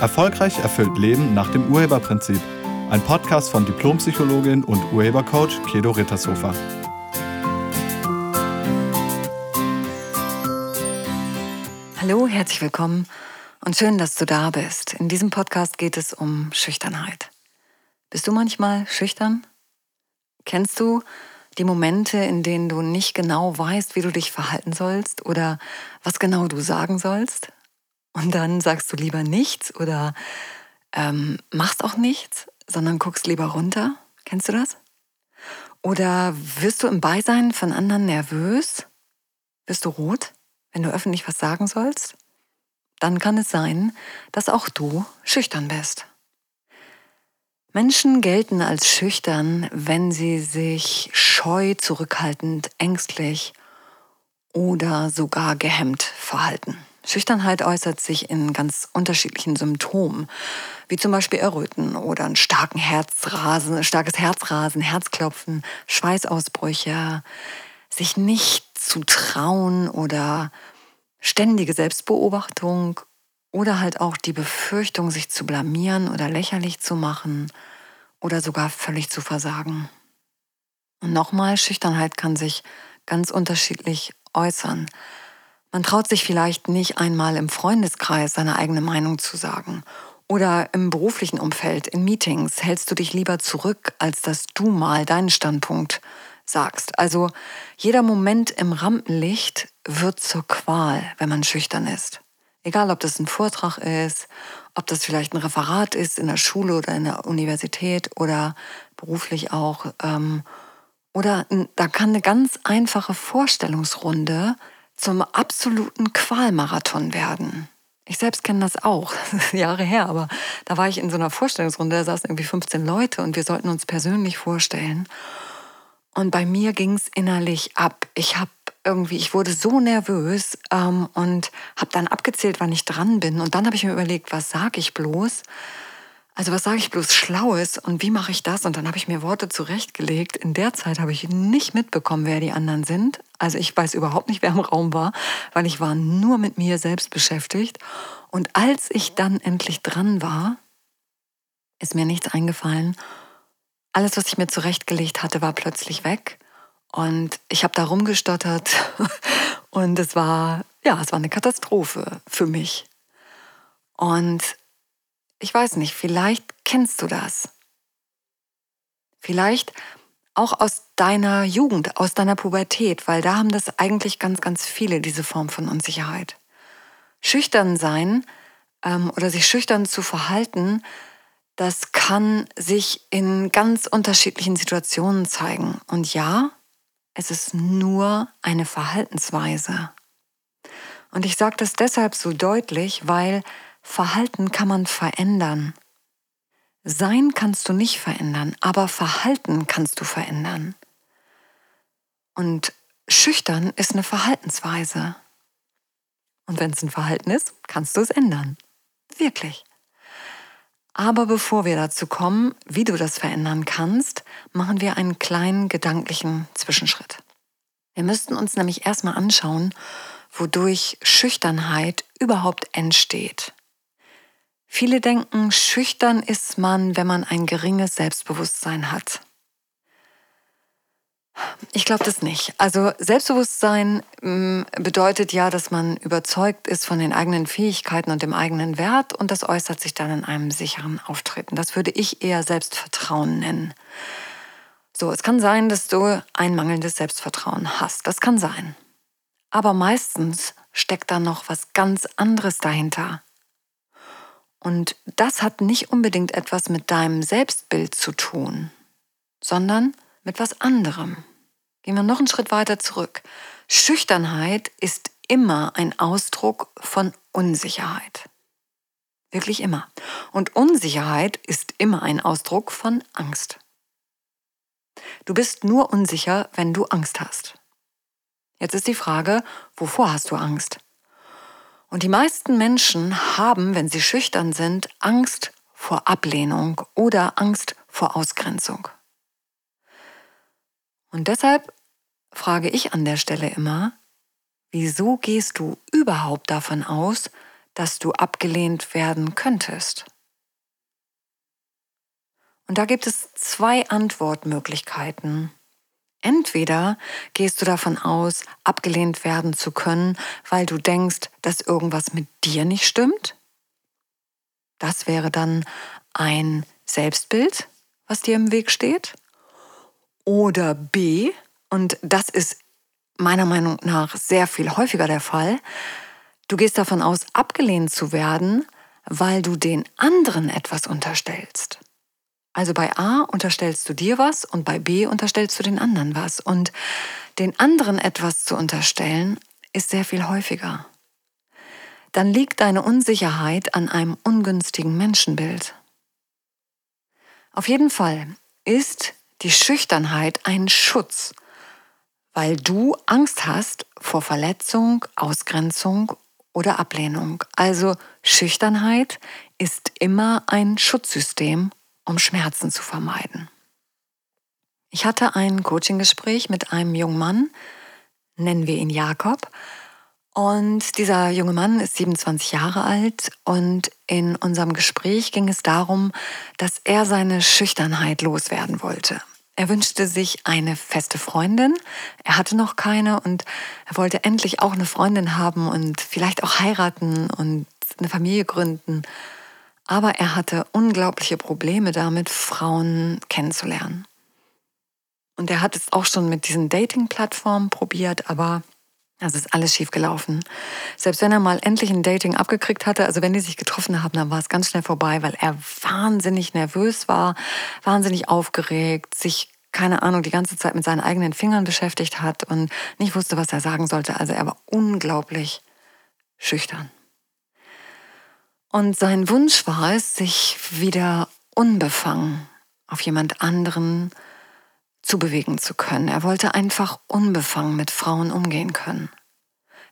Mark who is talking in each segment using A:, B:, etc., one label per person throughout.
A: Erfolgreich erfüllt Leben nach dem Urheberprinzip. Ein Podcast von Diplompsychologin und Urhebercoach Kedo Rittershofer.
B: Hallo, herzlich willkommen und schön, dass du da bist. In diesem Podcast geht es um Schüchternheit. Bist du manchmal schüchtern? Kennst du die Momente, in denen du nicht genau weißt, wie du dich verhalten sollst oder was genau du sagen sollst? Und dann sagst du lieber nichts oder ähm, machst auch nichts, sondern guckst lieber runter. Kennst du das? Oder wirst du im Beisein von anderen nervös? Wirst du rot, wenn du öffentlich was sagen sollst? Dann kann es sein, dass auch du schüchtern bist. Menschen gelten als schüchtern, wenn sie sich scheu, zurückhaltend, ängstlich oder sogar gehemmt verhalten. Schüchternheit äußert sich in ganz unterschiedlichen Symptomen, wie zum Beispiel Erröten oder ein starken Herzrasen, starkes Herzrasen, Herzklopfen, Schweißausbrüche, sich nicht zu trauen oder ständige Selbstbeobachtung oder halt auch die Befürchtung, sich zu blamieren oder lächerlich zu machen oder sogar völlig zu versagen. Und nochmal, Schüchternheit kann sich ganz unterschiedlich äußern. Man traut sich vielleicht nicht einmal im Freundeskreis seine eigene Meinung zu sagen. Oder im beruflichen Umfeld, in Meetings, hältst du dich lieber zurück, als dass du mal deinen Standpunkt sagst. Also jeder Moment im Rampenlicht wird zur Qual, wenn man schüchtern ist. Egal, ob das ein Vortrag ist, ob das vielleicht ein Referat ist in der Schule oder in der Universität oder beruflich auch. Ähm, oder da kann eine ganz einfache Vorstellungsrunde zum absoluten Qualmarathon werden. Ich selbst kenne das auch, Jahre her, aber da war ich in so einer Vorstellungsrunde, da saßen irgendwie 15 Leute und wir sollten uns persönlich vorstellen. Und bei mir ging es innerlich ab. Ich habe irgendwie, ich wurde so nervös ähm, und habe dann abgezählt, wann ich dran bin. Und dann habe ich mir überlegt, was sage ich bloß? Also was sage ich bloß Schlaues und wie mache ich das? Und dann habe ich mir Worte zurechtgelegt. In der Zeit habe ich nicht mitbekommen, wer die anderen sind. Also ich weiß überhaupt nicht, wer im Raum war, weil ich war nur mit mir selbst beschäftigt. Und als ich dann endlich dran war, ist mir nichts eingefallen. Alles, was ich mir zurechtgelegt hatte, war plötzlich weg. Und ich habe da rumgestottert und es war, ja, es war eine Katastrophe für mich. Und ich weiß nicht, vielleicht kennst du das. Vielleicht auch aus deiner Jugend, aus deiner Pubertät, weil da haben das eigentlich ganz, ganz viele, diese Form von Unsicherheit. Schüchtern sein ähm, oder sich schüchtern zu verhalten, das kann sich in ganz unterschiedlichen Situationen zeigen. Und ja, es ist nur eine Verhaltensweise. Und ich sage das deshalb so deutlich, weil Verhalten kann man verändern. Sein kannst du nicht verändern, aber Verhalten kannst du verändern. Und schüchtern ist eine Verhaltensweise. Und wenn es ein Verhalten ist, kannst du es ändern. Wirklich. Aber bevor wir dazu kommen, wie du das verändern kannst, machen wir einen kleinen gedanklichen Zwischenschritt. Wir müssten uns nämlich erstmal anschauen, wodurch Schüchternheit überhaupt entsteht. Viele denken, schüchtern ist man, wenn man ein geringes Selbstbewusstsein hat. Ich glaube das nicht. Also Selbstbewusstsein mm, bedeutet ja, dass man überzeugt ist von den eigenen Fähigkeiten und dem eigenen Wert und das äußert sich dann in einem sicheren Auftreten. Das würde ich eher Selbstvertrauen nennen. So, es kann sein, dass du ein mangelndes Selbstvertrauen hast. Das kann sein. Aber meistens steckt da noch was ganz anderes dahinter. Und das hat nicht unbedingt etwas mit deinem Selbstbild zu tun, sondern mit was anderem. Gehen wir noch einen Schritt weiter zurück. Schüchternheit ist immer ein Ausdruck von Unsicherheit. Wirklich immer. Und Unsicherheit ist immer ein Ausdruck von Angst. Du bist nur unsicher, wenn du Angst hast. Jetzt ist die Frage, wovor hast du Angst? Und die meisten Menschen haben, wenn sie schüchtern sind, Angst vor Ablehnung oder Angst vor Ausgrenzung. Und deshalb frage ich an der Stelle immer, wieso gehst du überhaupt davon aus, dass du abgelehnt werden könntest? Und da gibt es zwei Antwortmöglichkeiten. Entweder gehst du davon aus, abgelehnt werden zu können, weil du denkst, dass irgendwas mit dir nicht stimmt. Das wäre dann ein Selbstbild, was dir im Weg steht. Oder B, und das ist meiner Meinung nach sehr viel häufiger der Fall, du gehst davon aus, abgelehnt zu werden, weil du den anderen etwas unterstellst. Also bei A unterstellst du dir was und bei B unterstellst du den anderen was. Und den anderen etwas zu unterstellen, ist sehr viel häufiger. Dann liegt deine Unsicherheit an einem ungünstigen Menschenbild. Auf jeden Fall ist die Schüchternheit ein Schutz, weil du Angst hast vor Verletzung, Ausgrenzung oder Ablehnung. Also Schüchternheit ist immer ein Schutzsystem, um Schmerzen zu vermeiden. Ich hatte ein Coaching-Gespräch mit einem jungen Mann, nennen wir ihn Jakob, und dieser junge Mann ist 27 Jahre alt und in unserem Gespräch ging es darum, dass er seine Schüchternheit loswerden wollte. Er wünschte sich eine feste Freundin, er hatte noch keine und er wollte endlich auch eine Freundin haben und vielleicht auch heiraten und eine Familie gründen. Aber er hatte unglaubliche Probleme damit, Frauen kennenzulernen. Und er hat es auch schon mit diesen Dating-Plattformen probiert, aber also ist alles schief gelaufen. Selbst wenn er mal endlich ein Dating abgekriegt hatte, also wenn die sich getroffen haben, dann war es ganz schnell vorbei, weil er wahnsinnig nervös war, wahnsinnig aufgeregt, sich keine Ahnung, die ganze Zeit mit seinen eigenen Fingern beschäftigt hat und nicht wusste, was er sagen sollte. Also er war unglaublich schüchtern. Und sein Wunsch war es, sich wieder unbefangen auf jemand anderen zubewegen zu können. Er wollte einfach unbefangen mit Frauen umgehen können.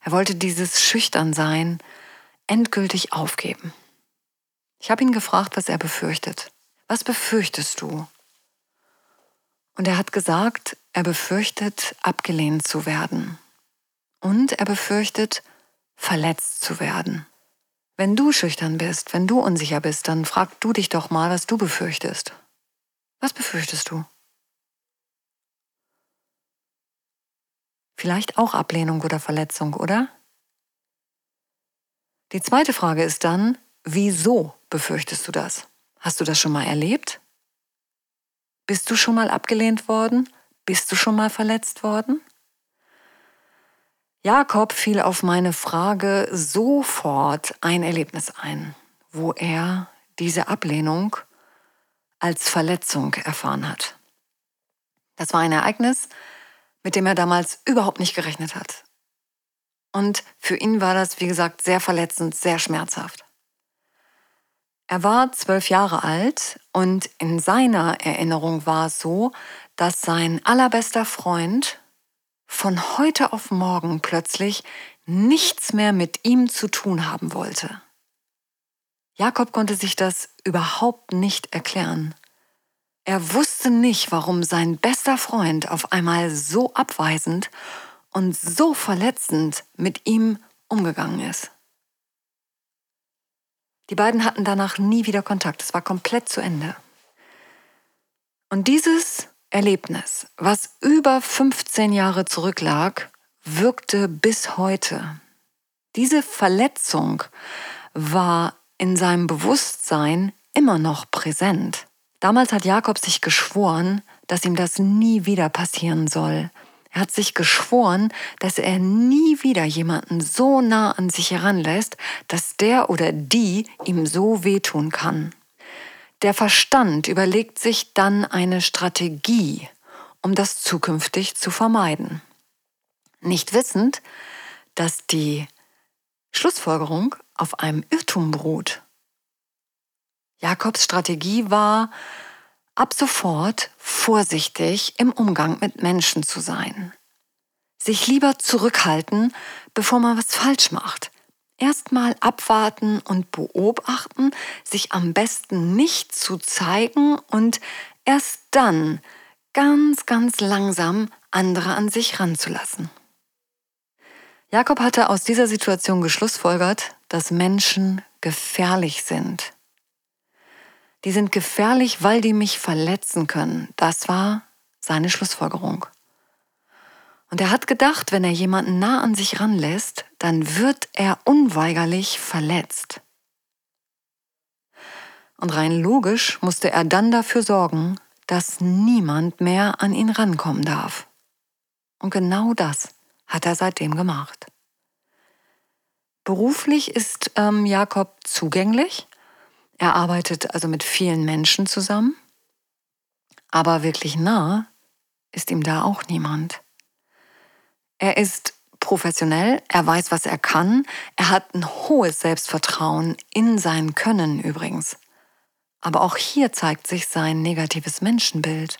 B: Er wollte dieses Schüchternsein endgültig aufgeben. Ich habe ihn gefragt, was er befürchtet. Was befürchtest du? Und er hat gesagt, er befürchtet, abgelehnt zu werden. Und er befürchtet, verletzt zu werden. Wenn du schüchtern bist, wenn du unsicher bist, dann frag du dich doch mal, was du befürchtest. Was befürchtest du? Vielleicht auch Ablehnung oder Verletzung, oder? Die zweite Frage ist dann, wieso befürchtest du das? Hast du das schon mal erlebt? Bist du schon mal abgelehnt worden? Bist du schon mal verletzt worden? Jakob fiel auf meine Frage sofort ein Erlebnis ein, wo er diese Ablehnung als Verletzung erfahren hat. Das war ein Ereignis, mit dem er damals überhaupt nicht gerechnet hat. Und für ihn war das, wie gesagt, sehr verletzend, sehr schmerzhaft. Er war zwölf Jahre alt und in seiner Erinnerung war es so, dass sein allerbester Freund von heute auf morgen plötzlich nichts mehr mit ihm zu tun haben wollte. Jakob konnte sich das überhaupt nicht erklären. Er wusste nicht, warum sein bester Freund auf einmal so abweisend und so verletzend mit ihm umgegangen ist. Die beiden hatten danach nie wieder Kontakt. Es war komplett zu Ende. Und dieses Erlebnis, was über 15 Jahre zurücklag, wirkte bis heute. Diese Verletzung war in seinem Bewusstsein immer noch präsent. Damals hat Jakob sich geschworen, dass ihm das nie wieder passieren soll. Er hat sich geschworen, dass er nie wieder jemanden so nah an sich heranlässt, dass der oder die ihm so wehtun kann. Der Verstand überlegt sich dann eine Strategie, um das zukünftig zu vermeiden. Nicht wissend, dass die Schlussfolgerung auf einem Irrtum beruht. Jakobs Strategie war, ab sofort vorsichtig im Umgang mit Menschen zu sein. Sich lieber zurückhalten, bevor man was falsch macht. Erstmal abwarten und beobachten, sich am besten nicht zu zeigen und erst dann ganz, ganz langsam andere an sich ranzulassen. Jakob hatte aus dieser Situation geschlussfolgert, dass Menschen gefährlich sind. Die sind gefährlich, weil die mich verletzen können. Das war seine Schlussfolgerung. Und er hat gedacht, wenn er jemanden nah an sich ranlässt, dann wird er unweigerlich verletzt. Und rein logisch musste er dann dafür sorgen, dass niemand mehr an ihn rankommen darf. Und genau das hat er seitdem gemacht. Beruflich ist ähm, Jakob zugänglich. Er arbeitet also mit vielen Menschen zusammen. Aber wirklich nah ist ihm da auch niemand. Er ist professionell, er weiß, was er kann, er hat ein hohes Selbstvertrauen in sein Können übrigens. Aber auch hier zeigt sich sein negatives Menschenbild.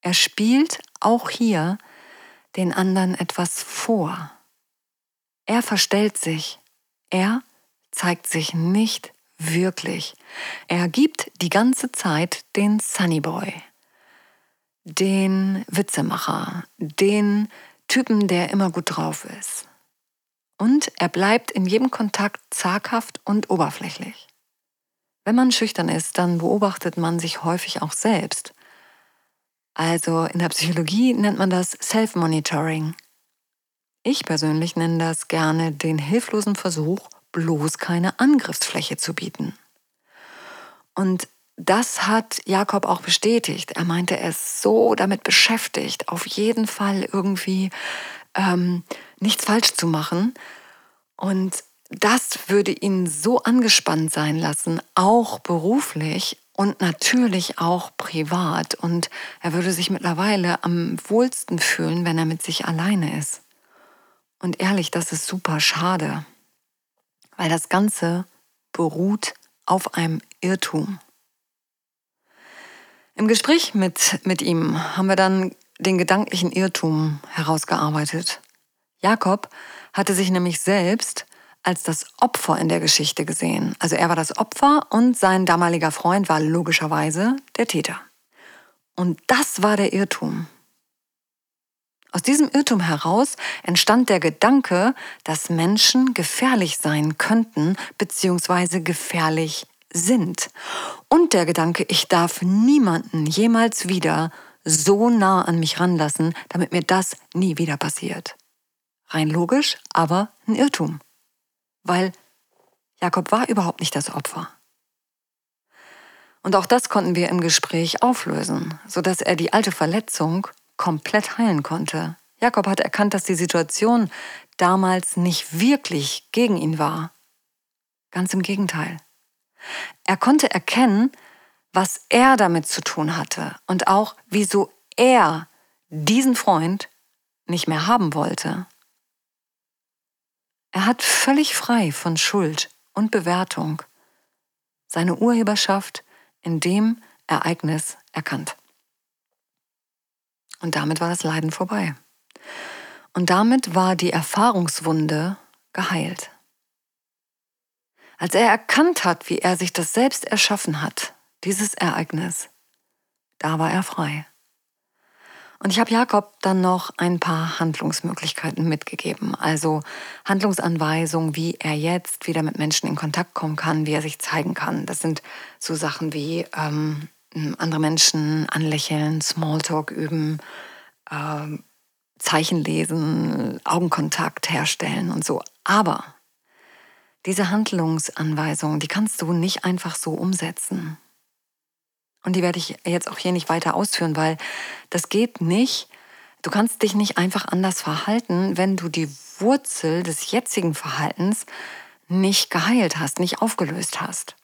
B: Er spielt auch hier den anderen etwas vor. Er verstellt sich. Er zeigt sich nicht wirklich. Er gibt die ganze Zeit den Sunnyboy, den Witzemacher, den Typen, der immer gut drauf ist. Und er bleibt in jedem Kontakt zaghaft und oberflächlich. Wenn man schüchtern ist, dann beobachtet man sich häufig auch selbst. Also in der Psychologie nennt man das Self-Monitoring. Ich persönlich nenne das gerne den hilflosen Versuch, bloß keine Angriffsfläche zu bieten. Und das hat Jakob auch bestätigt. Er meinte, er ist so damit beschäftigt, auf jeden Fall irgendwie ähm, nichts falsch zu machen. Und das würde ihn so angespannt sein lassen, auch beruflich und natürlich auch privat. Und er würde sich mittlerweile am wohlsten fühlen, wenn er mit sich alleine ist. Und ehrlich, das ist super schade, weil das Ganze beruht auf einem Irrtum. Im Gespräch mit, mit ihm haben wir dann den gedanklichen Irrtum herausgearbeitet. Jakob hatte sich nämlich selbst als das Opfer in der Geschichte gesehen. Also er war das Opfer und sein damaliger Freund war logischerweise der Täter. Und das war der Irrtum. Aus diesem Irrtum heraus entstand der Gedanke, dass Menschen gefährlich sein könnten bzw. gefährlich sind. Und der Gedanke, ich darf niemanden jemals wieder so nah an mich ranlassen, damit mir das nie wieder passiert. Rein logisch, aber ein Irrtum. Weil Jakob war überhaupt nicht das Opfer. Und auch das konnten wir im Gespräch auflösen, sodass er die alte Verletzung komplett heilen konnte. Jakob hat erkannt, dass die Situation damals nicht wirklich gegen ihn war. Ganz im Gegenteil. Er konnte erkennen, was er damit zu tun hatte und auch, wieso er diesen Freund nicht mehr haben wollte. Er hat völlig frei von Schuld und Bewertung seine Urheberschaft in dem Ereignis erkannt. Und damit war das Leiden vorbei. Und damit war die Erfahrungswunde geheilt. Als er erkannt hat, wie er sich das selbst erschaffen hat, dieses Ereignis, da war er frei. Und ich habe Jakob dann noch ein paar Handlungsmöglichkeiten mitgegeben, also Handlungsanweisungen, wie er jetzt wieder mit Menschen in Kontakt kommen kann, wie er sich zeigen kann. Das sind so Sachen wie ähm, andere Menschen anlächeln, Smalltalk üben, äh, Zeichen lesen, Augenkontakt herstellen und so. Aber diese Handlungsanweisungen, die kannst du nicht einfach so umsetzen. Und die werde ich jetzt auch hier nicht weiter ausführen, weil das geht nicht. Du kannst dich nicht einfach anders verhalten, wenn du die Wurzel des jetzigen Verhaltens nicht geheilt hast, nicht aufgelöst hast.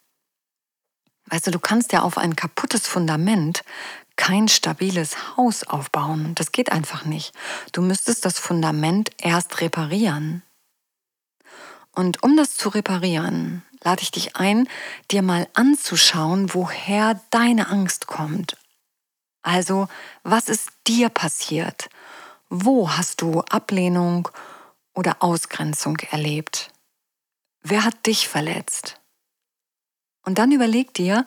B: Weißt du, du kannst ja auf ein kaputtes Fundament kein stabiles Haus aufbauen. Das geht einfach nicht. Du müsstest das Fundament erst reparieren. Und um das zu reparieren, lade ich dich ein, dir mal anzuschauen, woher deine Angst kommt. Also, was ist dir passiert? Wo hast du Ablehnung oder Ausgrenzung erlebt? Wer hat dich verletzt? Und dann überleg dir,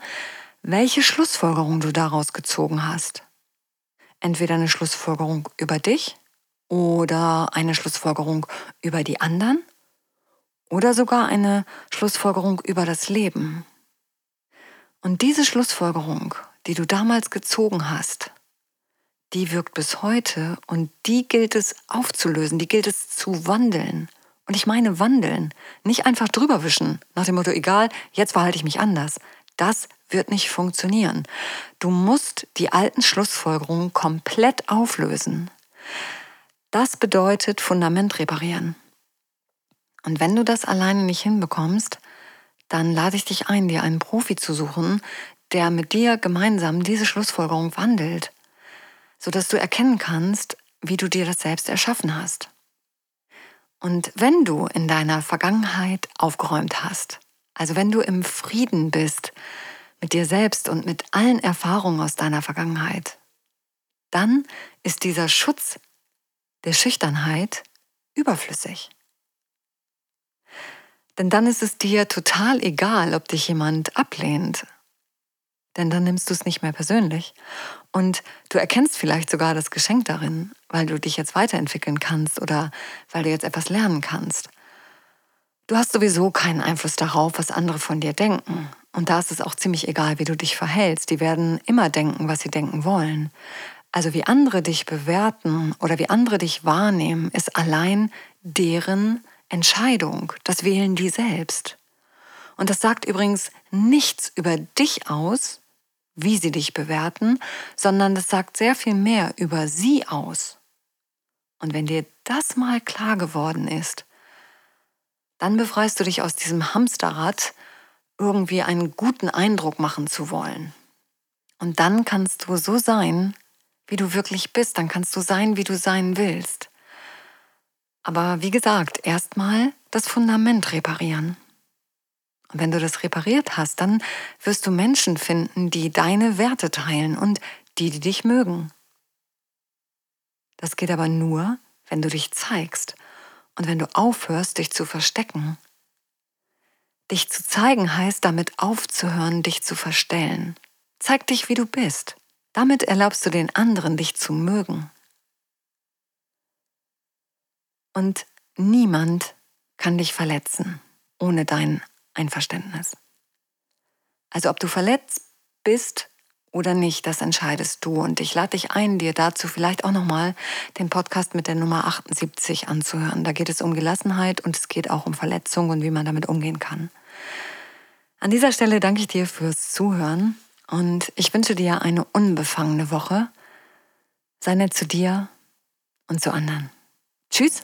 B: welche Schlussfolgerung du daraus gezogen hast. Entweder eine Schlussfolgerung über dich oder eine Schlussfolgerung über die anderen oder sogar eine Schlussfolgerung über das Leben. Und diese Schlussfolgerung, die du damals gezogen hast, die wirkt bis heute und die gilt es aufzulösen, die gilt es zu wandeln. Und ich meine wandeln, nicht einfach drüber wischen, nach dem Motto, egal, jetzt verhalte ich mich anders. Das wird nicht funktionieren. Du musst die alten Schlussfolgerungen komplett auflösen. Das bedeutet Fundament reparieren. Und wenn du das alleine nicht hinbekommst, dann lade ich dich ein, dir einen Profi zu suchen, der mit dir gemeinsam diese Schlussfolgerung wandelt, sodass du erkennen kannst, wie du dir das selbst erschaffen hast. Und wenn du in deiner Vergangenheit aufgeräumt hast, also wenn du im Frieden bist mit dir selbst und mit allen Erfahrungen aus deiner Vergangenheit, dann ist dieser Schutz der Schüchternheit überflüssig. Denn dann ist es dir total egal, ob dich jemand ablehnt. Denn dann nimmst du es nicht mehr persönlich. Und du erkennst vielleicht sogar das Geschenk darin, weil du dich jetzt weiterentwickeln kannst oder weil du jetzt etwas lernen kannst. Du hast sowieso keinen Einfluss darauf, was andere von dir denken. Und da ist es auch ziemlich egal, wie du dich verhältst. Die werden immer denken, was sie denken wollen. Also wie andere dich bewerten oder wie andere dich wahrnehmen, ist allein deren Entscheidung. Das wählen die selbst. Und das sagt übrigens nichts über dich aus, wie sie dich bewerten, sondern das sagt sehr viel mehr über sie aus. Und wenn dir das mal klar geworden ist, dann befreist du dich aus diesem Hamsterrad, irgendwie einen guten Eindruck machen zu wollen. Und dann kannst du so sein, wie du wirklich bist, dann kannst du sein, wie du sein willst. Aber wie gesagt, erstmal das Fundament reparieren. Und wenn du das repariert hast, dann wirst du Menschen finden, die deine Werte teilen und die, die dich mögen. Das geht aber nur, wenn du dich zeigst und wenn du aufhörst, dich zu verstecken. Dich zu zeigen heißt damit aufzuhören, dich zu verstellen. Zeig dich, wie du bist. Damit erlaubst du den anderen, dich zu mögen. Und niemand kann dich verletzen ohne dein Einverständnis. Also ob du verletzt bist oder nicht, das entscheidest du. Und ich lade dich ein, dir dazu vielleicht auch nochmal den Podcast mit der Nummer 78 anzuhören. Da geht es um Gelassenheit und es geht auch um Verletzung und wie man damit umgehen kann. An dieser Stelle danke ich dir fürs Zuhören und ich wünsche dir eine unbefangene Woche. Sei nett zu dir und zu anderen. Tschüss!